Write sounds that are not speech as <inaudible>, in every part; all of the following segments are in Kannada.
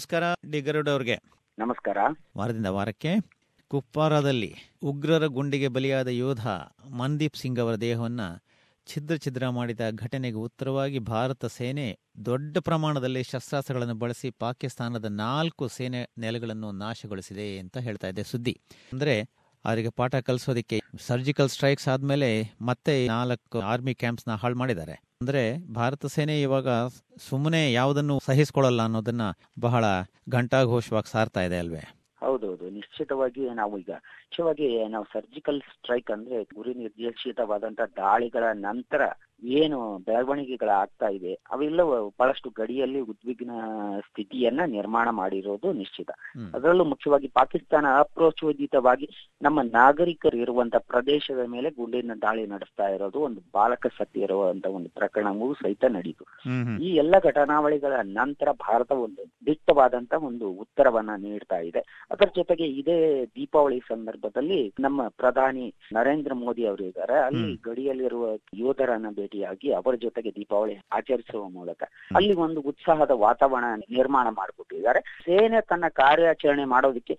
ನಮಸ್ಕಾರ ಡಿ ಗರುಡ್ ಅವ್ರಿಗೆ ನಮಸ್ಕಾರ. ವಾರದಿಂದ ವಾರಕ್ಕೆ ಕುಪ್ವಾರದಲ್ಲಿ ಉಗ್ರರ ಗುಂಡಿಗೆ ಬಲಿಯಾದ ಯೋಧ ಮನ್ದೀಪ್ ಸಿಂಗ್ ಅವರ ದೇಹವನ್ನು ಛಿದ್ರ ಛಿದ್ರ ಮಾಡಿದ ಘಟನೆಗೆ ಉತ್ತರವಾಗಿ ಭಾರತ ಸೇನೆ ದೊಡ್ಡ ಪ್ರಮಾಣದಲ್ಲಿ ಶಸ್ತ್ರಾಸ್ತ್ರಗಳನ್ನು ಬಳಸಿ ಪಾಕಿಸ್ತಾನದ ನಾಲ್ಕು ಸೇನೆ ನೆಲೆಗಳನ್ನು ನಾಶಗೊಳಿಸಿದೆ ಅಂತ ಹೇಳ್ತಾ ಇದೆ ಸುದ್ದಿ. ಅಂದ್ರೆ ಅವರಿಗೆ ಪಾಠ ಕಲಿಸೋದಕ್ಕೆ ಸರ್ಜಿಕಲ್ ಸ್ಟ್ರೈಕ್ಸ್ ಆದ್ಮೇಲೆ ಮತ್ತೆ ನಾಲ್ಕು ಆರ್ಮಿ ಕ್ಯಾಂಪ್ಸ್ನ ಹಾಳು ಮಾಡಿದ್ದಾರೆ. ಅಂದ್ರೆ ಭಾರತ ಸೇನೆ ಇವಾಗ ಸುಮ್ಮನೆ ಯಾವುದನ್ನು ಸಹಿಸಿಕೊಳ್ಳಲ್ಲ ಅನ್ನೋದನ್ನ ಬಹಳ ಘಂಟಾಘೋಷವಾಗಿ ಸಾರ್ತಾ ಇದೆ ಅಲ್ವೇ? ಹೌದೌದು. ನಿಶ್ಚಿತವಾಗಿ ನಾವು ಈಗ ಮುಖ್ಯವಾಗಿ ನಾವು ಸರ್ಜಿಕಲ್ ಸ್ಟ್ರೈಕ್ ಅಂದ್ರೆ ಗುರಿ ನಿರ್ದೇಶಿತವಾದಂತ ದಾಳಿಗಳ ನಂತರ ಏನು ಬೆಳವಣಿಗೆಗಳ ಆಗ್ತಾ ಇದೆ ಅವೆಲ್ಲ ಬಹಳಷ್ಟು ಗಡಿಯಲ್ಲಿ ಉದ್ವಿಗ್ನ ಸ್ಥಿತಿಯನ್ನ ನಿರ್ಮಾಣ ಮಾಡಿರೋದು ನಿಶ್ಚಿತ. ಅದರಲ್ಲೂ ಮುಖ್ಯವಾಗಿ ಪಾಕಿಸ್ತಾನ ಅಪ್ರೋಚೋದಿತವಾಗಿ ನಮ್ಮ ನಾಗರಿಕರು ಇರುವಂತ ಪ್ರದೇಶದ ಮೇಲೆ ಗುಂಡಿನ ದಾಳಿ ನಡೆಸ್ತಾ ಇರೋದು ಒಂದು ಬಾಲಕ ಸತ್ಯ ಇರುವಂತಹ ಒಂದು ಪ್ರಕರಣವೂ ಸಹಿತ ನಡೀತು. ಈ ಎಲ್ಲ ಘಟನಾವಳಿಗಳ ನಂತರ ಭಾರತ ಒಂದು ದಿಟ್ಟವಾದಂತಹ ಒಂದು ಉತ್ತರವನ್ನ ನೀಡ್ತಾ ಇದೆ. ಅದರ ಜೊತೆಗೆ ಇದೇ ದೀಪಾವಳಿ ಸಂದರ್ಭದಲ್ಲಿ ನಮ್ಮ ಪ್ರಧಾನಿ ನರೇಂದ್ರ ಮೋದಿ ಅವರು ಇದ್ದಾರೆ. ಅಲ್ಲಿ. ಗಡಿಯಲ್ಲಿರುವ ಯೋಧರನ್ನ ಭೇಟಿಯಾಗಿ ಅವರ ಜೊತೆಗೆ ದೀಪಾವಳಿ ಆಚರಿಸುವ ಮೂಲಕ ಅಲ್ಲಿ ಒಂದು ಉತ್ಸಾಹದ ವಾತಾವರಣ ನಿರ್ಮಾಣ ಮಾಡಿಕೊಟ್ಟಿದ್ದಾರೆ. ಸೇನೆ ತನ್ನ ಕಾರ್ಯಾಚರಣೆ ಮಾಡೋದಕ್ಕೆ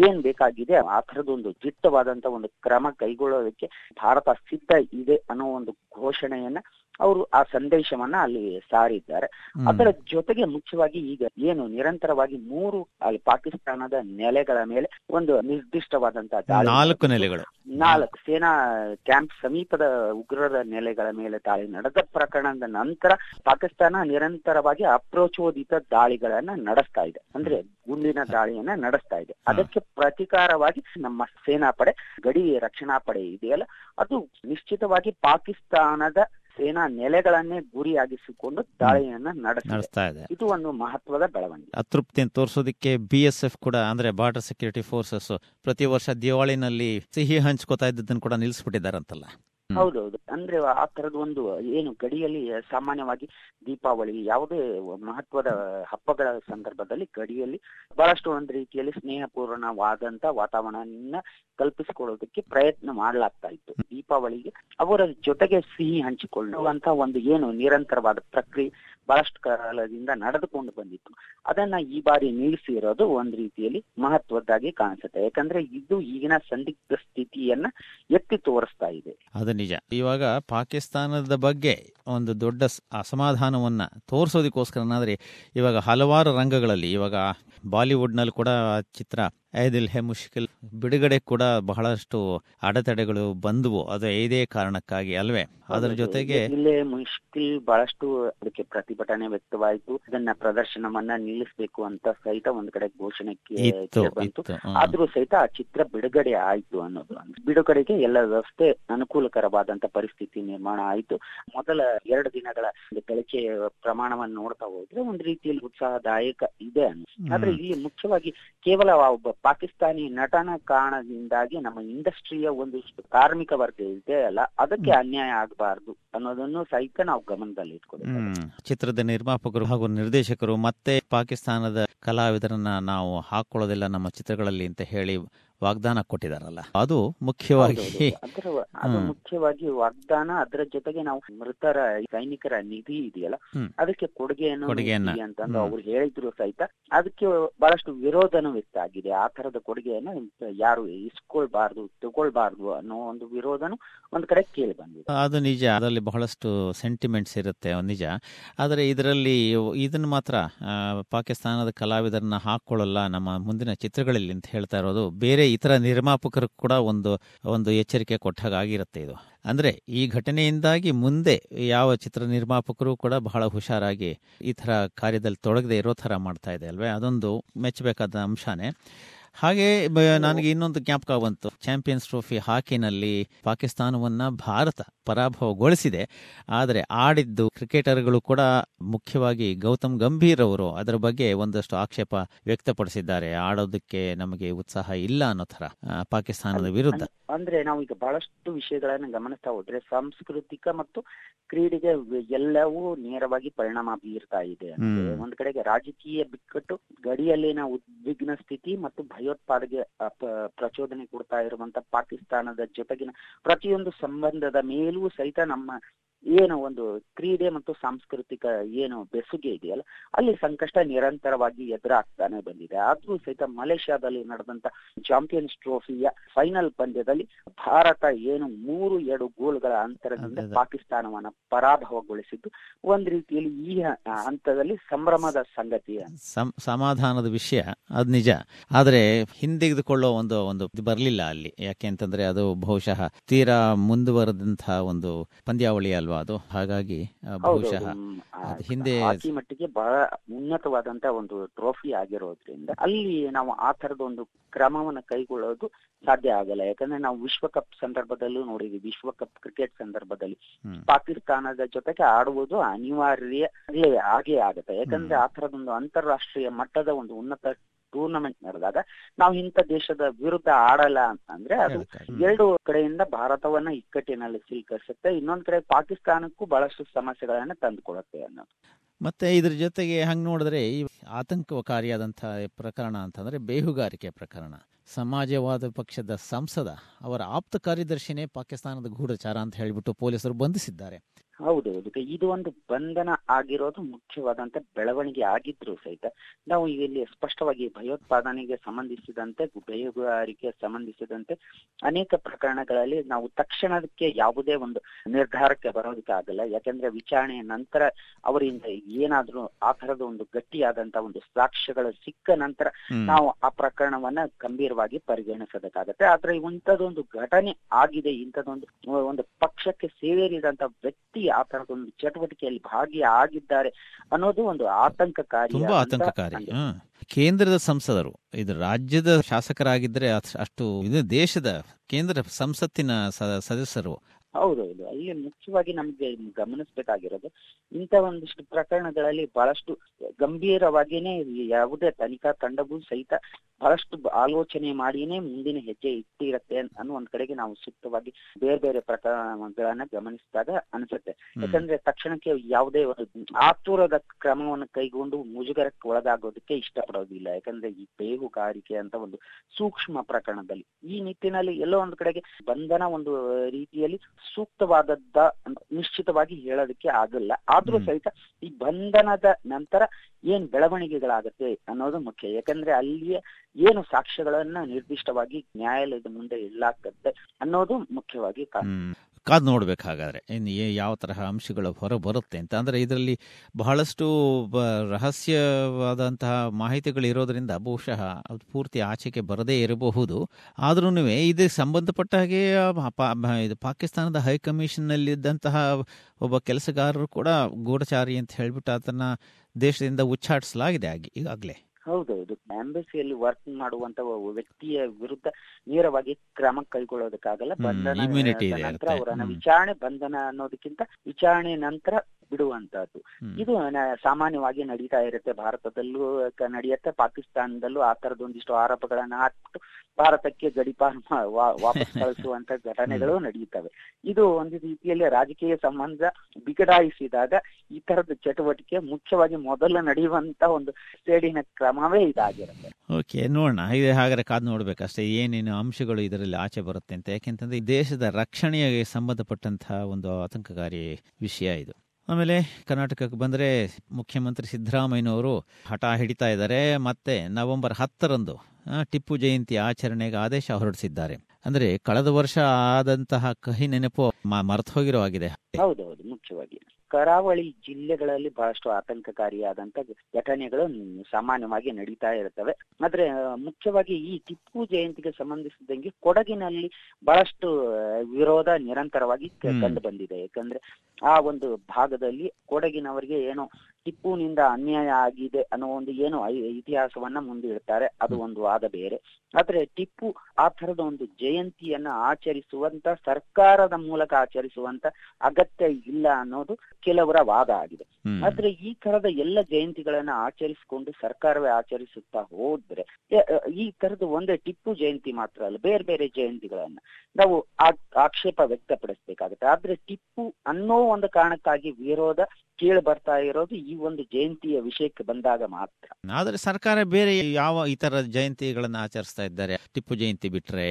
ಏನ್ ಬೇಕಾಗಿದೆ ಆ ತರದೊಂದು ದಿಟ್ಟವಾದಂತ ಒಂದು ಕ್ರಮ ಕೈಗೊಳ್ಳೋದಕ್ಕೆ ಭಾರತ ಸಿದ್ಧ ಇದೆ ಅನ್ನೋ ಒಂದು ಘೋಷಣೆಯನ್ನ ಅವರು ಆ ಸಂದೇಶವನ್ನ ಅಲ್ಲಿ ಸಾರಿದ್ದಾರೆ. ಅದರ ಜೊತೆಗೆ ಮುಖ್ಯವಾಗಿ ಈಗ ಏನು ನಿರಂತರವಾಗಿ ಮೂರು ಅಲ್ಲಿ ಪಾಕಿಸ್ತಾನದ ನೆಲೆಗಳ ಮೇಲೆ ಒಂದು ನಿರ್ದಿಷ್ಟವಾದಂತಹ ದಾಳಿ ನಾಲ್ಕು ನೆಲೆಗಳು. ನಾಲ್ಕು ಸೇನಾ ಕ್ಯಾಂಪ್ ಸಮೀಪದ ಉಗ್ರರ ನೆಲೆಗಳ ಮೇಲೆ ದಾಳಿ ನಡೆದ ಪ್ರಕರಣದ ನಂತರ ಪಾಕಿಸ್ತಾನ ನಿರಂತರವಾಗಿ ಅಪ್ರಚೋದಿತ ದಾಳಿಗಳನ್ನ ನಡೆಸ್ತಾ ಇದೆ. ಅಂದ್ರೆ ಗುಂಡಿನ ದಾಳಿಯನ್ನ ನಡೆಸ್ತಾ ಇದೆ. ಅದಕ್ಕೆ ಪ್ರತಿಕಾರವಾಗಿ ನಮ್ಮ ಸೇನಾ ಪಡೆ ಗಡಿ ರಕ್ಷಣಾ ಪಡೆ ಇದೆಯಲ್ಲ ಅದು ನಿಶ್ಚಿತವಾಗಿ ಪಾಕಿಸ್ತಾನದ ಸೇನಾ ನೆಲೆಗಳನ್ನೇ ಗುರಿಯಾಗಿಸಿಕೊಂಡು ದಾಳಿಯನ್ನ ನಡೆಸ್ತಾ ಇದೆ. ಇದು ಒಂದು ಮಹತ್ವದ ಬೆಳವಣಿಗೆ. ಅತೃಪ್ತಿಯನ್ನು ತೋರಿಸೋದಕ್ಕೆ ಬಿ ಎಸ್ ಎಫ್ ಕೂಡ ಅಂದ್ರೆ ಬಾರ್ಡರ್ ಸೆಕ್ಯೂರಿಟಿ ಫೋರ್ಸಸ್ ಪ್ರತಿ ವರ್ಷ ದಿವಾಳಿನಲ್ಲಿ ಸಿಹಿ ಹಂಚ್ಕೋತಾ ಇದ್ದದನ್ನು ಕೂಡ ನಿಲ್ಲಿಸ್ಬಿಟ್ಟಿದ್ದಾರಂತಲ್ಲ. ಹ್ಮ್. ಹೌದೌದು ಅಂದ್ರೆ ಆ ತರದ ಒಂದು, ಏನು, ಗಡಿಯಲ್ಲಿ ಸಾಮಾನ್ಯವಾಗಿ ದೀಪಾವಳಿ ಯಾವುದೇ ಮಹತ್ವದ ಹಬ್ಬಗಳ ಸಂದರ್ಭದಲ್ಲಿ ಗಡಿಯಲ್ಲಿ ಬಹಳಷ್ಟು ಒಂದು ರೀತಿಯಲ್ಲಿ ಸ್ನೇಹಪೂರ್ಣವಾದಂತ ವಾತಾವರಣ ಕಲ್ಪಿಸಿಕೊಳ್ಳೋದಕ್ಕೆ ಪ್ರಯತ್ನ ಮಾಡಲಾಗ್ತಾ ಇತ್ತು. ದೀಪಾವಳಿಗೆ ಅವರ ಜೊತೆಗೆ ಸಿಹಿ ಹಂಚಿಕೊಳ್ಳುವಂತ ಒಂದು, ಏನು, ನಿರಂತರವಾದ ಪ್ರಕ್ರಿಯೆ ಬಹಳಷ್ಟು ಕಾಲದಿಂದ ನಡೆದುಕೊಂಡು ಬಂದಿತ್ತು. ಅದನ್ನ ಈ ಬಾರಿ ನಿಲ್ಲಿಸಿರೋದು ಒಂದ್ ರೀತಿಯಲ್ಲಿ ಮಹತ್ವದ್ದಾಗಿ ಕಾಣಿಸುತ್ತೆ. ಯಾಕಂದ್ರೆ ಇದು ಈಗಿನ ಸಂದಿಗ್ಧ ಸ್ಥಿತಿಯನ್ನ ಎತ್ತಿ ತೋರಿಸ್ತಾ ಇದೆ. ಅದು ನಿಜ. ಇವಾಗ ಪಾಕಿಸ್ತಾನದ ಬಗ್ಗೆ ಒಂದು ದೊಡ್ಡ ಅಸಮಾಧಾನವನ್ನ ತೋರಿಸೋದಕ್ಕೋಸ್ಕರನಾದ್ರೆ ಇವಾಗ ಹಲವಾರು ರಂಗಗಳಲ್ಲಿ ಇವಾಗ ಬಾಲಿವುಡ್ನಲ್ಲಿ ಕೂಡ ಚಿತ್ರ ಐದಿಲ್ ಹೆ ಮುಷ್ಕಿಲ್ ಬಿಡುಗಡೆ ಕೂಡ ಬಹಳಷ್ಟು ಅಡೆತಡೆಗಳು ಬಂದವು. ಅದು ಇದೇ ಕಾರಣಕ್ಕಾಗಿ ಅಲ್ವೇ? ಅದರ ಜೊತೆಗೆ ಇಲ್ಲೇ ಮುಷ್ಕಿಲ್ ಬಹಳಷ್ಟು ಅದಕ್ಕೆ ಪ್ರತಿಭಟನೆ ವ್ಯಕ್ತವಾಯಿತು. ಅದನ್ನ ಪ್ರದರ್ಶನವನ್ನ ನಿಲ್ಲಿಸಬೇಕು ಅಂತ ಸಹಿತ ಒಂದ್ ಕಡೆ ಘೋಷಣೆ ಬಂತು ಆದ್ರೂ ಸಹಿತ ಆ ಚಿತ್ರ ಬಿಡುಗಡೆ ಆಯ್ತು ಅನ್ನೋದು. ಬಿಡುಗಡೆಗೆ ಎಲ್ಲ ವ್ಯವಸ್ಥೆ ಅನುಕೂಲಕರವಾದಂತ ಪರಿಸ್ಥಿತಿ ನಿರ್ಮಾಣ ಆಯ್ತು. ಮೊದಲ ಎರಡು ದಿನಗಳ ಗಳಿಕೆ ಪ್ರಮಾಣವನ್ನು ನೋಡ್ತಾ ಹೋದ್ರೆ ಒಂದ್ ರೀತಿಯಲ್ಲಿ ಉತ್ಸಾಹದಾಯಕ ಇದೆ. ಆದ್ರೆ ಇಲ್ಲಿ ಮುಖ್ಯವಾಗಿ ಕೇವಲ ಒಬ್ಬ ಪಾಕಿಸ್ತಾನಿ ನಟನ ಕಾರಣದಿಂದಾಗಿ ನಮ್ಮ ಇಂಡಸ್ಟ್ರಿಯ ಒಂದಿಷ್ಟು ಕಾರ್ಮಿಕ ವರ್ಗ ಇದೆ ಅಲ್ಲ ಅದಕ್ಕೆ ಅನ್ಯಾಯ ಆಗಬಾರದು ಅನ್ನೋದನ್ನು ಸಹಿತ ನಾವು ಗಮನದಲ್ಲಿ ಇಟ್ಕೊಬೇಕು ಹ್ಮ್. ಚಿತ್ರದ ನಿರ್ಮಾಪಕರು ಹಾಗೂ ನಿರ್ದೇಶಕರು ಮತ್ತೆ ಪಾಕಿಸ್ತಾನದ ಕಲಾವಿದರನ್ನ ನಾವು ಹಾಕೊಳ್ಳೋದಿಲ್ಲ ನಮ್ಮ ಚಿತ್ರಗಳಲ್ಲಿ ಅಂತ ಹೇಳಿ ವಾಗ್ದಾನ ಕೊಟ್ಟಿದಾರಲ್ಲ. ಅದು ಮುಖ್ಯವಾಗಿ ಅದು ಮುಖ್ಯವಾಗಿ ವಾಗ್ದಾನ ಅದರ ಜೊತೆಗೆ ನಾವು ಮೃತರ ಸೈನಿಕರ ನಿಧಿ ಇದೆಯಲ್ಲ. ಅದಕ್ಕೆ ಕೊಡುಗೆಯನ್ನು ಅಂತಂದು ಅವ್ರು ಹೇಳಿದ್ರು ಸಹಿತ. ಅದಕ್ಕೆ ಬಹಳಷ್ಟು ವಿರೋಧನೂ ವ್ಯಕ್ತ ಆಗಿದೆ. ಆ ತರದ ಕೊಡುಗೆಯನ್ನು ಯಾರು ಇಸ್ಕೊಳ್ಬಾರ್ದು ತಗೊಳ್ಬಾರ್ದು ಅನ್ನೋ ಒಂದು ವಿರೋಧನು ಒಂದ್ ಕಡೆ ಕೇಳಿ ಬಂದಿದೆ. ಅದು ನಿಜ. ಅದರಲ್ಲಿ ಬಹಳಷ್ಟು ಸೆಂಟಿಮೆಂಟ್ಸ್ ಇರುತ್ತೆ ನಿಜ. ಆದರೆ ಇದರಲ್ಲಿ ಇದನ್ನು ಮಾತ್ರ ಪಾಕಿಸ್ತಾನದ ಕಲಾವಿದರನ್ನ ಹಾಕೊಳ್ಳಲ್ಲ ನಮ್ಮ ಮುಂದಿನ ಚಿತ್ರಗಳಲ್ಲಿ ಅಂತ ಹೇಳ್ತಾ ಇರೋದು ಬೇರೆ ಇತರ ನಿರ್ಮಾಪಕರು ಕೂಡ ಒಂದು ಒಂದು ಎಚ್ಚರಿಕೆ ಕೊಟ್ಟ ಆಗಿರುತ್ತೆ ಇದು. ಅಂದ್ರೆ ಈ ಘಟನೆಯಿಂದಾಗಿ ಮುಂದೆ ಯಾವ ಚಿತ್ರ ನಿರ್ಮಾಪಕರು ಕೂಡ ಬಹಳ ಹುಷಾರಾಗಿ ಈ ಥರ ಕಾರ್ಯದಲ್ಲಿ ತೊಡಗದೆ ಇರೋ ಥರ ಮಾಡ್ತಾ ಇದೆ ಅಲ್ವೇ? ಅದೊಂದು ಮೆಚ್ಚಬೇಕಾದ ಅಂಶನೇ. ಹಾಗೆ ನನಗೆ ಇನ್ನೊಂದು ಜ್ಞಾಪಕ ಬಂತು. ಚಾಂಪಿಯನ್ಸ್ ಟ್ರೋಫಿ ಹಾಕಿನಲ್ಲಿ ಪಾಕಿಸ್ತಾನವನ್ನ ಭಾರತ ಪರಾಭವಗೊಳಿಸಿದೆ. ಆದರೆ ಆಡಿದ್ದು ಕ್ರಿಕೆಟರ್ಗಳು ಕೂಡ ಮುಖ್ಯವಾಗಿ ಗೌತಮ್ ಗಂಭೀರ್ ಅವರು ಅದರ ಬಗ್ಗೆ ಒಂದಷ್ಟು ಆಕ್ಷೇಪ ವ್ಯಕ್ತಪಡಿಸಿದ್ದಾರೆ. ಆಡೋದಕ್ಕೆ ನಮಗೆ ಉತ್ಸಾಹ ಇಲ್ಲ ಅನ್ನೋ ತರ ಪಾಕಿಸ್ತಾನದ ವಿರುದ್ಧ. ಅಂದ್ರೆ ನಾವು ಈಗ ಬಹಳಷ್ಟು ವಿಷಯಗಳನ್ನ ಗಮನಿಸ್ತಾ ಹೋದ್ರೆ ಸಾಂಸ್ಕೃತಿಕ ಮತ್ತು ಕ್ರೀಡೆಗೆ ಎಲ್ಲವೂ ನೇರವಾಗಿ ಪರಿಣಾಮ ಬೀರ್ತಾ ಇದೆ ಒಂದ್ ಕಡೆಗೆ ರಾಜಕೀಯ ಬಿಕ್ಕಟ್ಟು ಗಡಿಯಲ್ಲಿನ ಉದ್ವಿಗ್ನ ಸ್ಥಿತಿ ಮತ್ತು ಭಯೋತ್ಪಾದನೆ ಪ್ರಚೋದನೆ ಕೊಡ್ತಾ ಇರುವಂತ ಪಾಕಿಸ್ತಾನದ ಜೊತೆಗಿನ ಪ್ರತಿಯೊಂದು ಸಂಬಂಧದ ಮೇಲೂ ಸಹಿತ ನಮ್ಮ ಏನು ಒಂದು ಕ್ರೀಡೆ ಮತ್ತು ಸಾಂಸ್ಕೃತಿಕ ಏನು ಬೆಸುಗೆ ಇದೆಯಲ್ಲ ಅಲ್ಲಿ ಸಂಕಷ್ಟ ನಿರಂತರವಾಗಿ ಎದುರಾಗ್ತಾನೆ ಬಂದಿದೆ. ಆದ್ರೂ ಸಹಿತ ಮಲೇಷ್ಯಾದಲ್ಲಿ ನಡೆದಂತ ಚಾಂಪಿಯನ್ಸ್ ಟ್ರೋಫಿಯ ಫೈನಲ್ ಪಂದ್ಯದಲ್ಲಿ ಭಾರತ ಏನು ಮೂರು ಎರಡು ಗೋಲ್ಗಳ ಅಂತರದಿಂದ. ಪಾಕಿಸ್ತಾನವನ್ನ ಪರಾಭವಗೊಳಿಸಿದ್ದು ಒಂದ್ ರೀತಿಯಲ್ಲಿ ಈ ಹಂತದಲ್ಲಿ ಸಂಭ್ರಮದ ಸಂಗತಿ. ಸಮಾಧಾನದ ವಿಷಯ ಅದ್ ನಿಜ. ಆದ್ರೆ ಹಿಂದೆಗೆದುಕೊಳ್ಳೋ ಒಂದು ಒಂದು ಬರಲಿಲ್ಲ ಅಲ್ಲಿ. ಯಾಕೆ ಅಂತಂದ್ರೆ ಅದು ಬಹುಶಃ ತೀರಾ ಮುಂದುವರೆದಂತಹ ಒಂದು ಪಂದ್ಯಾವಳಿ ಅಲ್ವಾ? ಅದು? ಹಾಗಾಗಿ ಬಹುಶಃ ಹಿಂದೆ ಮಟ್ಟಿಗೆ ಬಹಳ ಉನ್ನತವಾದಂತ ಒಂದು ಟ್ರೋಫಿ ಆಗಿರೋದ್ರಿಂದ ಅಲ್ಲಿ ನಾವು ಆ ತರದ ಒಂದು ಕ್ರಮವನ್ನ ಕೈಗೊಳ್ಳೋದು ಸಾಧ್ಯ ಆಗಲ್ಲ. ಯಾಕಂದ್ರೆ ನಾವು ವಿಶ್ವಕಪ್ ಸಂದರ್ಭದಲ್ಲೂ ನೋಡಿದ್ವಿ. ವಿಶ್ವಕಪ್ ಕ್ರಿಕೆಟ್ ಸಂದರ್ಭದಲ್ಲಿ ಪಾಕಿಸ್ತಾನದ ಜೊತೆಗೆ ಆಡುವುದು ಅನಿವಾರ್ಯ ಆಗೇ ಆಗುತ್ತೆ. ಯಾಕಂದ್ರೆ ಆ ತರದೊಂದು ಅಂತಾರಾಷ್ಟ್ರೀಯ ಮಟ್ಟದ ಒಂದು ಉನ್ನತ ಟೂರ್ನಮೆಂಟ್ ನಡೆದಾಗ ನಾವು ಇಂಥ ದೇಶದ ವಿರುದ್ಧ ಆಡಲ್ಲ ಅಂತಂದ್ರೆ ಅದು ಎರಡು ಕಡೆಯಿಂದ ಭಾರತವನ್ನ ಇಕ್ಕಟ್ಟಿನಲ್ಲಿ ಸಿಲುಕಿಸುತ್ತೆ ಇನ್ನೊಂದ್ ಕಡೆ ಪಾಕಿಸ್ತಾನಕ್ಕೂ ಬಹಳಷ್ಟು ಸಮಸ್ಯೆಗಳನ್ನ ತಂದುಕೊಡುತ್ತೆ ಅನ್ನೋದು. ಮತ್ತೆ ಇದ್ರ ಜೊತೆಗೆ ಹಂಗೆ ನೋಡಿದ್ರೆ ಈ ಆತಂಕಕಾರಿಯಾದಂತಹ ಪ್ರಕರಣ ಅಂತಂದ್ರೆ ಬೇಹುಗಾರಿಕೆ ಪ್ರಕರಣ. ಸಮಾಜವಾದ ಪಕ್ಷದ ಸಂಸದ ಅವರ ಆಪ್ತ ಕಾರ್ಯದರ್ಶಿನೇ ಪಾಕಿಸ್ತಾನದ ಗೂಢಚಾರ ಅಂತ ಹೇಳಿಬಿಟ್ಟು ಪೊಲೀಸರು ಬಂಧಿಸಿದ್ದಾರೆ. ಹೌದು ಹೌದು. ಇದು ಒಂದು ಬಂಧನ ಆಗಿರೋದು ಮುಖ್ಯವಾದಂತ ಬೆಳವಣಿಗೆ ಆಗಿದ್ರು ಸಹಿತ. ನಾವು ಇಲ್ಲಿ ಸ್ಪಷ್ಟವಾಗಿ ಭಯೋತ್ಪಾದನೆಗೆ ಸಂಬಂಧಿಸಿದಂತೆ ಬೇಹುಗಾರಿಕೆ ಸಂಬಂಧಿಸಿದಂತೆ ಅನೇಕ ಪ್ರಕರಣಗಳಲ್ಲಿ ನಾವು ತಕ್ಷಣಕ್ಕೆ ಯಾವುದೇ ಒಂದು ನಿರ್ಧಾರಕ್ಕೆ ಬರೋದಕ್ಕಾಗಲ್ಲ ಯಾಕಂದ್ರೆ ವಿಚಾರಣೆಯ ನಂತರ ಅವರಿಂದ ಏನಾದ್ರೂ ಆ ತರದ ಒಂದು ಗಟ್ಟಿಯಾದಂತ ಒಂದು ಸಾಕ್ಷ್ಯಗಳು ಸಿಕ್ಕ ನಂತರ. ನಾವು ಆ ಪ್ರಕರಣವನ್ನ ಗಂಭೀರವಾಗಿ ಪರಿಗಣಿಸಬೇಕಾಗತ್ತೆ. ಆದ್ರೆ ಇಂಥದ್ದೊಂದು ಘಟನೆ ಆಗಿದೆ ಇಂಥದ್ದೊಂದು ಒಂದು ಪಕ್ಷಕ್ಕೆ ಸೇರಿದಂತ ವ್ಯಕ್ತಿ ಆ ತರದೊಂದು ಚಟುವಟಿಕೆಯಲ್ಲಿ ಭಾಗಿಯಾಗಿದ್ದಾರೆ ಅನ್ನೋದು ಒಂದು ಆತಂಕಕಾರಿ ತುಂಬಾ ಆತಂಕಕಾರಿ ಹ. ಕೇಂದ್ರದ ಸಂಸದರು ಇದು ರಾಜ್ಯದ ಶಾಸಕರಾಗಿದ್ದರೆ ಅಷ್ಟು ಇದು ದೇಶದ ಕೇಂದ್ರ ಸಂಸತ್ತಿನ ಸದಸ್ಯರು ಹೌದೌದು ಅಲ್ಲಿ ಮುಖ್ಯವಾಗಿ ನಮ್ಗೆ ಗಮನಿಸಬೇಕಾಗಿರೋದು ಇಂಥ ಒಂದಿಷ್ಟು ಪ್ರಕರಣಗಳಲ್ಲಿ ಬಹಳಷ್ಟು ಗಂಭೀರವಾಗಿನೇ ಯಾವುದೇ ತನಿಖಾ ತಂಡವೂ ಸಹಿತ ಬಹಳಷ್ಟು ಆಲೋಚನೆ ಮಾಡಿನೇ ಮುಂದಿನ ಹೆಜ್ಜೆ ಇಟ್ಟಿರತ್ತೆ ಅನ್ನೋ ಒಂದ್ ಕಡೆಗೆ ನಾವು ಸೂಕ್ತವಾಗಿ ಬೇರೆ ಬೇರೆ ಪ್ರಕರಣಗಳನ್ನ ಗಮನಿಸಿದಾಗ ಅನ್ಸುತ್ತೆ. ಯಾಕಂದ್ರೆ ತಕ್ಷಣಕ್ಕೆ ಯಾವುದೇ ಒಂದು ಆತುರದ ಕ್ರಮವನ್ನು ಕೈಗೊಂಡು ಮುಜುಗರಕ್ಕೆ ಒಳಗಾಗೋದಕ್ಕೆ ಇಷ್ಟಪಡೋದಿಲ್ಲ. ಯಾಕಂದ್ರೆ ಈ ಬೇಹುಗಾರಿಕೆ ಅಂತ ಒಂದು ಸೂಕ್ಷ್ಮ ಪ್ರಕರಣದಲ್ಲಿ ಈ ನಿಟ್ಟಿನಲ್ಲಿ ಎಲ್ಲೋ ಒಂದ್ ಕಡೆಗೆ ಬಂಧನ ಒಂದು ರೀತಿಯಲ್ಲಿ ಸೂಕ್ತವಾದದ್ದ ನಿಶ್ಚಿತವಾಗಿ ಹೇಳೋದಕ್ಕೆ ಆಗಲ್ಲ. ಆದ್ರೂ ಸಹಿತ ಈ ಬಂಧನದ ನಂತರ ಏನ್ ಬೆಳವಣಿಗೆಗಳಾಗತ್ತೆ ಅನ್ನೋದು ಮುಖ್ಯ. ಯಾಕಂದ್ರೆ ಅಲ್ಲಿಯ ಏನು ಸಾಕ್ಷ್ಯಗಳನ್ನ ನಿರ್ದಿಷ್ಟವಾಗಿ ನ್ಯಾಯಾಲಯದ ಮುಂದೆ ಇಡಲಾಗತ್ತೆ ಅನ್ನೋದು ಮುಖ್ಯವಾಗಿ ಕಾ- ಹ್ಮ್. ಕಾದ್ ನೋಡ್ಬೇಕು ಇನ್ನು ಏ- ಯಾವ ತರಹ ಅಂಶಗಳು ಹೊರ ಬರುತ್ತೆ ಅಂತ. ಅಂದರೆ ಇದರಲ್ಲಿ ಬಹಳಷ್ಟು ರಹಸ್ಯವಾದಂತಹ ಮಾಹಿತಿಗಳು ಇರೋದ್ರಿಂದ ಬಹುಶಃ ಅದು ಪೂರ್ತಿ ಆಚೆಗೆ ಬರದೇ ಇರಬಹುದು. ಆದ್ರೂ ಇದಕ್ಕೆ ಸಂಬಂಧಪಟ್ಟ ಹಾಗೆ ಇದು ಪಾಕಿಸ್ತಾನದ ಹೈಕಮಿಷನ್ನಲ್ಲಿದ್ದಂತಹ ಒಬ್ಬ ಕೆಲಸಗಾರರು ಕೂಡ ಗೂಢಚಾರಿ ಅಂತ ಹೇಳಿಬಿಟ್ಟು ಆತನ ದೇಶದಿಂದ ಉಚ್ಚಾಟಿಸಲಾಗಿದೆ ಆಗಿ, ಈಗಾಗಲೇ. ಹೌದೌದು ಎಂಬಸಿಯಲ್ಲಿ ವರ್ಕ್ ಮಾಡುವಂತ ವ್ಯಕ್ತಿಯ ವಿರುದ್ಧ ನೇರವಾಗಿ ಕ್ರಮ ಕೈಗೊಳ್ಳೋದಕ್ಕಾಗಲ್ಲ ಬಂಧನ ನಂತರ. ಅವರನ್ನ. ವಿಚಾರಣೆ ಬಂಧನ ಅನ್ನೋದಕ್ಕಿಂತ ವಿಚಾರಣೆ ನಂತರ ಬಿಡುವಂತಹದ್ದು. ಇದು ಸಾಮಾನ್ಯವಾಗಿ ನಡೀತಾ ಇರುತ್ತೆ. ಭಾರತದಲ್ಲೂ ನಡೆಯುತ್ತೆ. ಪಾಕಿಸ್ತಾನದಲ್ಲೂ ಆ ತರದ ಒಂದಿಷ್ಟು ಆರೋಪಗಳನ್ನ ಹಾಕ್ಬಿಟ್ಟು ಭಾರತಕ್ಕೆ ಗಡಿಪಾರ ವಾಪಸ್ ಕಳಿಸುವಂತ ಘಟನೆಗಳು ನಡೆಯುತ್ತವೆ ಇದು ಒಂದು ರೀತಿಯಲ್ಲಿ ರಾಜಕೀಯ ಸಂಬಂಧ ಬಿಗಡಾಯಿಸಿದಾಗ ಈ ತರದ ಚಟುವಟಿಕೆ ಮುಖ್ಯವಾಗಿ ಮೊದಲು ನಡೆಯುವಂತ ಒಂದು ಸೇಡಿನ ಕ್ರಮವೇ ಇದಾಗಿರುತ್ತೆ. ಓಕೆ ನೋಡೋಣ. ಇದು ಹಾಗಾದ್ರೆ ಕಾದು ನೋಡ್ಬೇಕಷ್ಟೇ. ಏನೇನು ಅಂಶಗಳು ಇದರಲ್ಲಿ ಆಚೆ ಬರುತ್ತೆ ಅಂತ. ಯಾಕೆಂತಂದ್ರೆ ಈ ದೇಶದ ರಕ್ಷಣೆಗೆ ಸಂಬಂಧಪಟ್ಟಂತಹ ಒಂದು ಆತಂಕಕಾರಿ ವಿಷಯ ಇದು. ಆಮೇಲೆ ಕರ್ನಾಟಕಕ್ಕೆ ಬಂದರೆ ಮುಖ್ಯಮಂತ್ರಿ ಸಿದ್ದರಾಮಯ್ಯನವರು ಹಠ ಹಿಡಿತಾ ಇದ್ದಾರೆ. ಮತ್ತೆ ನವೆಂಬರ್ ಹತ್ತರಂದು ಟಿಪ್ಪು ಜಯಂತಿ ಆಚರಣೆಗೆ ಆದೇಶ ಹೊರಡಿಸಿದ್ದಾರೆ. ಅಂದ್ರೆ ಕಳೆದ ವರ್ಷ ಆದಂತಹ ಕಹಿ ನೆನಪು ಮರೆತು ಹೋಗಿರೋ ಆಗಿದೆ ಹೌದೌದು, ಮುಖ್ಯವಾಗಿ. ಕರಾವಳಿ ಜಿಲ್ಲೆಗಳಲ್ಲಿ ಬಹಳಷ್ಟು ಆತಂಕಕಾರಿಯಾದಂತ ಘಟನೆಗಳು ಸಾಮಾನ್ಯವಾಗಿ ನಡೀತಾ ಇರ್ತವೆ ಆದ್ರೆ ಮುಖ್ಯವಾಗಿ ಈ ಟಿಪ್ಪು ಜಯಂತಿಗೆ ಸಂಬಂಧಿಸಿದಂಗೆ ಕೊಡಗಿನಲ್ಲಿ ಬಹಳಷ್ಟು ವಿರೋಧ ನಿರಂತರವಾಗಿ ಕಂಡು ಬಂದಿದೆ. ಯಾಕಂದ್ರೆ ಆ ಒಂದು ಭಾಗದಲ್ಲಿ ಕೊಡಗಿನವರಿಗೆ ಏನೋ ಟಿಪ್ಪುನಿಂದ ಅನ್ಯಾಯ ಆಗಿದೆ ಅನ್ನೋ ಒಂದು ಏನು ಇತಿಹಾಸವನ್ನ ಮುಂದಿಡ್ತಾರೆ. ಅದು ಒಂದು ವಾದ ಬೇರೆ. ಆದ್ರೆ ಟಿಪ್ಪು ಆ ತರದ ಒಂದು ಜಯಂತಿಯನ್ನ ಆಚರಿಸುವಂತ ಸರ್ಕಾರದ ಮೂಲಕ ಆಚರಿಸುವಂತ ಅಗತ್ಯ ಇಲ್ಲ ಅನ್ನೋದು ಕೆಲವರ ವಾದ ಆಗಿದೆ. ಆದ್ರೆ ಈ ತರದ ಎಲ್ಲ ಜಯಂತಿಗಳನ್ನ ಆಚರಿಸಿಕೊಂಡು ಸರ್ಕಾರವೇ ಆಚರಿಸುತ್ತಾ ಹೋದ್ರೆ ಈ ತರದ ಒಂದೇ ಟಿಪ್ಪು ಜಯಂತಿ ಮಾತ್ರ ಅಲ್ಲ ಬೇರೆ ಬೇರೆ ಜಯಂತಿಗಳನ್ನ ನಾವು ಆ- ಆಕ್ಷೇಪ ವ್ಯಕ್ತಪಡಿಸ್ಬೇಕಾಗುತ್ತೆ. ಆದ್ರೆ ಟಿಪ್ಪು ಅನ್ನೋ ಒಂದು ಕಾರಣಕ್ಕಾಗಿ ವಿರೋಧ ಕೇಳಿ ಬರ್ತಾ ಇರೋದು ಈ ಒಂದು ಜಯಂತಿಯ ವಿಷಯಕ್ಕೆ ಬಂದಾಗ ಮಾತ್ರ. ಆದರೆ ಸರ್ಕಾರ ಬೇರೆ ಯಾವ ಇತರ ಜಯಂತಿಗಳನ್ನ ಆಚರಿಸ್ತಾ ಇದ್ದಾರೆ? ಟಿಪ್ಪು ಜಯಂತಿ ಬಿಟ್ರೆ?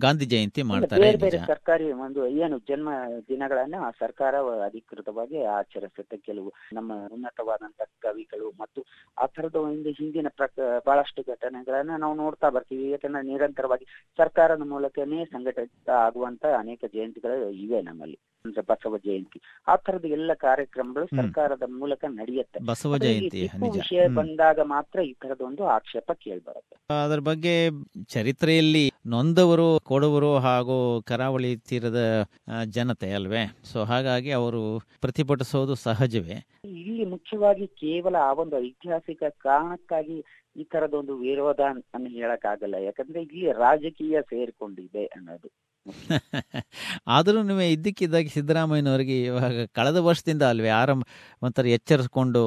ಗಾಂಧಿ ಜಯಂತಿ ಮಾಡ್ತಾರೆ ಬೇರೆ ಸರ್ಕಾರಿ ಒಂದು ಏನು ಜನ್ಮ ದಿನಗಳನ್ನ ಆ ಸರ್ಕಾರ ಅಧಿಕೃತವಾಗಿ ಆಚರಿಸುತ್ತೆ. ಕೆಲವು ನಮ್ಮ ಉನ್ನತವಾದಂತ ಕವಿಗಳು ಮತ್ತು ಆ ತರದ ಒಂದು ಹಿಂದಿನ ಪ್ರಕ ಬಹಳಷ್ಟು ಘಟನೆಗಳನ್ನ ನಾವು ನೋಡ್ತಾ ಬರ್ತೀವಿ. ಯಾಕಂದ್ರೆ ನಿರಂತರವಾಗಿ ಸರ್ಕಾರದ ಮೂಲಕನೇ ಸಂಘಟಿತ ಆಗುವಂತ ಅನೇಕ ಜಯಂತಿಗಳು ಇವೆ ನಮ್ಮಲ್ಲಿ. ಅಂದ್ರೆ ಬಸವ ಜಯಂತಿ. ಆ ತರದ ಎಲ್ಲ ಕಾರ್ಯಕ್ರಮಗಳು ಸರ್ಕಾರದ ಮೂಲಕ ನಡೆಯುತ್ತೆ. ಬಸವ ಜಯಂತಿ ವಿಷಯ ಬಂದಾಗ ಮಾತ್ರ ಈ ತರದ ಒಂದು ಆಕ್ಷೇಪ ಕೇಳ್ಬರುತ್ತೆ. ಅದರ ಬಗ್ಗೆ ಚರಿತ್ರೆಯಲ್ಲಿ ನೊಂದವರು ಕೊಡವರು ಹಾಗೂ ಕರಾವಳಿ ತೀರದ ಜನತೆ ಅಲ್ವೇ? ಸೊ ಹಾಗಾಗಿ ಅವರು ಪ್ರತಿಭಟಿಸೋದು ಸಹಜವೇ? ಇಲ್ಲಿ ಮುಖ್ಯವಾಗಿ ಕೇವಲ ಆ ಒಂದು ಐತಿಹಾಸಿಕ ಕಾರಣಕ್ಕಾಗಿ ಈ ತರದ ಒಂದು ವಿರೋಧ ಅನ್- ಅನ್ನು ಹೇಳಕ್ಕಾಗಲ್ಲ. ಯಾಕಂದ್ರೆ ಇಲ್ಲಿ ರಾಜಕೀಯ ಸೇರಿಕೊಂಡಿದೆ ಅನ್ನೋದು. <laughs> ಆದರೂ ನೀವು ಇದ್ದಕ್ಕಿದ್ದಾಗಿ ಸಿದ್ದರಾಮಯ್ಯನವರಿಗೆ ಇವಾಗ ಕಳೆದ ವರ್ಷದಿಂದ ಅಲ್ವೇ ಆರಂಭ ಒಂಥರ ಎಚ್ಚರಿಸ್ಕೊಂಡು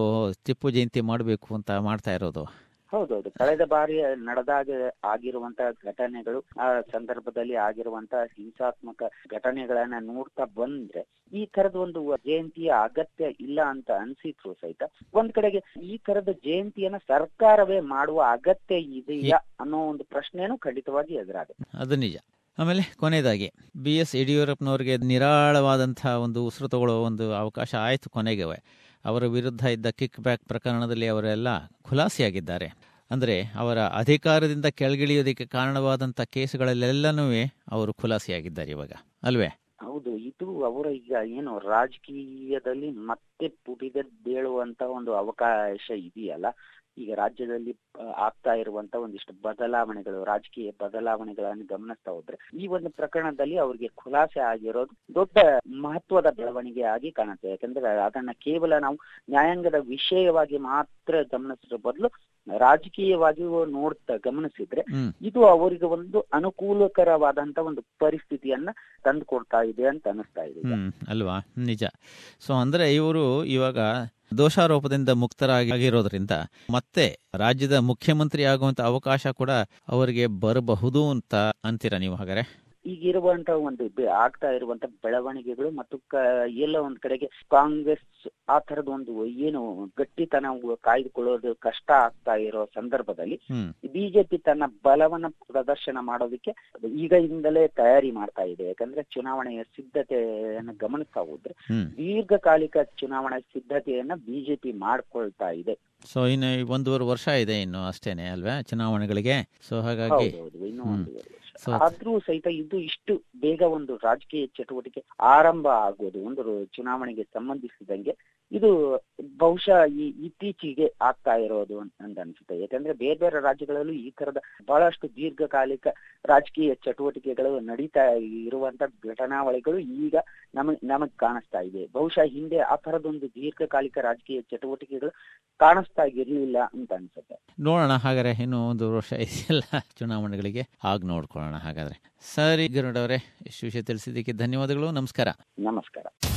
ಟಿಪ್ಪು ಜಯಂತಿ ಮಾಡಬೇಕು ಅಂತ ಮಾಡ್ತಾ ಇರೋದು. ಹೌದೌದು ಕಳೆದ ಬಾರಿ ನಡೆದಾಗ ಆಗಿರುವಂತಹ ಘಟನೆಗಳು ಆ ಸಂದರ್ಭದಲ್ಲಿ ಆಗಿರುವಂತ ಹಿಂಸಾತ್ಮಕ ಘಟನೆಗಳನ್ನ ನೋಡ್ತಾ ಬಂದ್ರೆ ಈ ತರದ ಒಂದು ಜಯಂತಿಯ ಅಗತ್ಯ ಇಲ್ಲ ಅಂತ ಅನ್ಸಿದ್ರು ಸಹಿತ ಒಂದ್ ಕಡೆಗೆ ಈ ತರದ ಜಯಂತಿಯನ್ನ ಸರ್ಕಾರವೇ ಮಾಡುವ ಅಗತ್ಯ ಇದೆಯಾ ಅನ್ನೋ ಒಂದು ಪ್ರಶ್ನೆನೂ ಖಂಡಿತವಾಗಿ ಎದುರಾಗುತ್ತೆ. ಅದು ನಿಜ. ಆಮೇಲೆ ಕೊನೆಯದಾಗಿ ಬಿ ಎಸ್ ಯಡಿಯೂರಪ್ಪನವರಿಗೆ ನಿರಾಳವಾದಂತಹ ಒಂದು ಉಸಿರು ತಗೊಳ್ಳೋ ಒಂದು ಅವಕಾಶ ಆಯಿತು ಕೊನೆಗೆ ಅವರ ವಿರುದ್ಧ ಇದ್ದ ಕಿಕ್ ಬ್ಯಾಕ್ ಪ್ರಕರಣದಲ್ಲಿ ಅವರೆಲ್ಲ ಖುಲಾಸೆಯಾಗಿದ್ದಾರೆ. ಅಂದರೆ ಅವರ ಅಧಿಕಾರದಿಂದ ಕೆಳಗಿಳಿಯೋದಕ್ಕೆ ಕಾರಣವಾದಂಥ ಕೇಸುಗಳಲ್ಲೆಲ್ಲನೂ ಅವರು ಖುಲಾಸೆಯಾಗಿದ್ದಾರೆ ಇವಾಗ. ಅಲ್ವೇ? ಹೌದು, ಇದು ಅವರ ಈಗ ಏನು ರಾಜಕೀಯದಲ್ಲಿ ಮತ್ತೆ ಪುಟಿದೇಳುವಂತ ಒಂದು ಅವಕಾಶ ಇದೆಯಲ್ಲ ಈಗ ರಾಜ್ಯದಲ್ಲಿ ಆಗ್ತಾ ಇರುವಂತ ಒಂದಿಷ್ಟು ಬದಲಾವಣೆಗಳು ರಾಜಕೀಯ ಬದಲಾವಣೆಗಳನ್ನು ಗಮನಿಸ್ತಾ ಹೋದ್ರೆ ಈ ಒಂದು ಪ್ರಕರಣದಲ್ಲಿ ಅವರಿಗೆ ಖುಲಾಸೆ ಆಗಿರೋದು ದೊಡ್ಡ ಮಹತ್ವದ ಬೆಳವಣಿಗೆ ಆಗಿ ಕಾಣುತ್ತೆ. ಯಾಕಂದ್ರೆ ಅದನ್ನ ಕೇವಲ ನಾವು ನ್ಯಾಯಾಂಗದ ವಿಷಯವಾಗಿ ಮಾತ್ರ ಗಮನಿಸಿರೋ ಬದಲು ರಾಜಕೀಯವಾಗಿಯೂ ನೋಡ್ತಾ ಗಮನಿಸಿದ್ರೆ ಇದು ಅವರಿಗೆ ಒಂದು ಅನುಕೂಲಕರವಾದಂತ ಒಂದು ಪರಿಸ್ಥಿತಿಯನ್ನ ತಂದುಕೊಡ್ತಾ ಇದೆ ಅಂತ ಅನಿಸ್ತಾ ಇದೆ ಅಲ್ವಾ? ನಿಜ. ಸೊ ಅಂದ್ರೆ ಇವರು ಇವಾಗ ದೋಷಾರೋಪದಿಂದ ಮುಕ್ತರಾಗಿರೋದ್ರಿಂದ ಮತ್ತೆ ರಾಜ್ಯದ ಮುಖ್ಯಮಂತ್ರಿ ಆಗುವಂತ ಅವಕಾಶ ಕೂಡ ಅವರಿಗೆ ಬರಬಹುದು ಅಂತ ಅಂತೀರಾ ನೀವು ಹಾಗಾದ್ರೆ? ಈಗಿರುವಂತ ಒಂದು ಆಗ್ತಾ ಇರುವಂತ ಬೆಳವಣಿಗೆಗಳು ಮತ್ತು ಎಲ್ಲ ಒಂದ್ ಕಡೆಗೆ ಕಾಂಗ್ರೆಸ್ ಆ ತರದ ಒಂದು ಏನು ಗಟ್ಟಿತನ ಕಾಯ್ದುಕೊಳ್ಳೋದು ಕಷ್ಟ ಆಗ್ತಾ ಇರೋ ಸಂದರ್ಭದಲ್ಲಿ ಬಿಜೆಪಿ ತನ್ನ ಬಲವನ್ನ ಪ್ರದರ್ಶನ ಮಾಡೋದಕ್ಕೆ ಈಗಿಂದಲೇ ತಯಾರಿ ಮಾಡ್ತಾ ಇದೆ. ಯಾಕಂದ್ರೆ ಚುನಾವಣೆಯ ಸಿದ್ಧತೆಯನ್ನ ಗಮನಿಸ್ತಾ ಹೋದ್ರೆ ದೀರ್ಘಕಾಲಿಕ ಚುನಾವಣಾ ಸಿದ್ಧತೆಯನ್ನ ಬಿಜೆಪಿ ಮಾಡ್ಕೊಳ್ತಾ ಇದೆ. ಸೊ ಇನ್ನು ಒಂದೂವರೆ ವರ್ಷ ಇದೆ ಇನ್ನು ಅಷ್ಟೇನೆ ಅಲ್ವಾ ಚುನಾವಣೆಗಳಿಗೆ? ಸೊ ಹಾಗಾಗಿ ಆದ್ರೂ ಸಹಿತ ಇದು ಇಷ್ಟು ಬೇಗ ಒಂದು ರಾಜಕೀಯ ಚಟುವಟಿಕೆ ಆರಂಭ ಆಗೋದು, ಒಂದು ಚುನಾವಣೆಗೆ ಸಂಬಂಧಿಸಿದಂಗೆ ಇದು ಬಹುಶಃ ಈ ಇತ್ತೀಚೆಗೆ ಆಗ್ತಾ ಇರೋದು ಅಂತ ಅಂತ ಅನ್ಸುತ್ತೆ. ಯಾಕಂದ್ರೆ ಬೇರೆ ಬೇರೆ ರಾಜ್ಯಗಳಲ್ಲೂ ಈ ತರದ ಬಹಳಷ್ಟು ದೀರ್ಘಕಾಲಿಕ ರಾಜಕೀಯ ಚಟುವಟಿಕೆಗಳು ನಡೀತಾ ಇರುವಂತ ಘಟನಾವಳಿಗಳು ಈಗ ನಮಗ್ ನಮಗ್ ಕಾಣಿಸ್ತಾ ಇದೆ. ಬಹುಶಃ ಹಿಂದೆ ಆ ತರದೊಂದು ದೀರ್ಘಕಾಲಿಕ ರಾಜಕೀಯ ಚಟುವಟಿಕೆಗಳು ಕಾಣಿಸ್ತಾ ಇರ್ಲಿಲ್ಲ ಅಂತ ಅನ್ಸುತ್ತೆ. ನೋಡೋಣ ಹಾಗಾದ್ರೆ ಇನ್ನೂ ಒಂದು ವರ್ಷ ಇದೆಯಲ್ಲ ಚುನಾವಣೆಗಳಿಗೆ. ಆಗ ನೋಡ್ಕೊಳ್ಳೋಣ ಹಾಗಾದ್ರೆ. ಸರಿ ಗರುಡವರೇ ಇಷ್ಟು ವಿಷಯ ತಿಳಿಸಿದ್ದಕ್ಕೆ ಧನ್ಯವಾದಗಳು. ನಮಸ್ಕಾರ. ನಮಸ್ಕಾರ.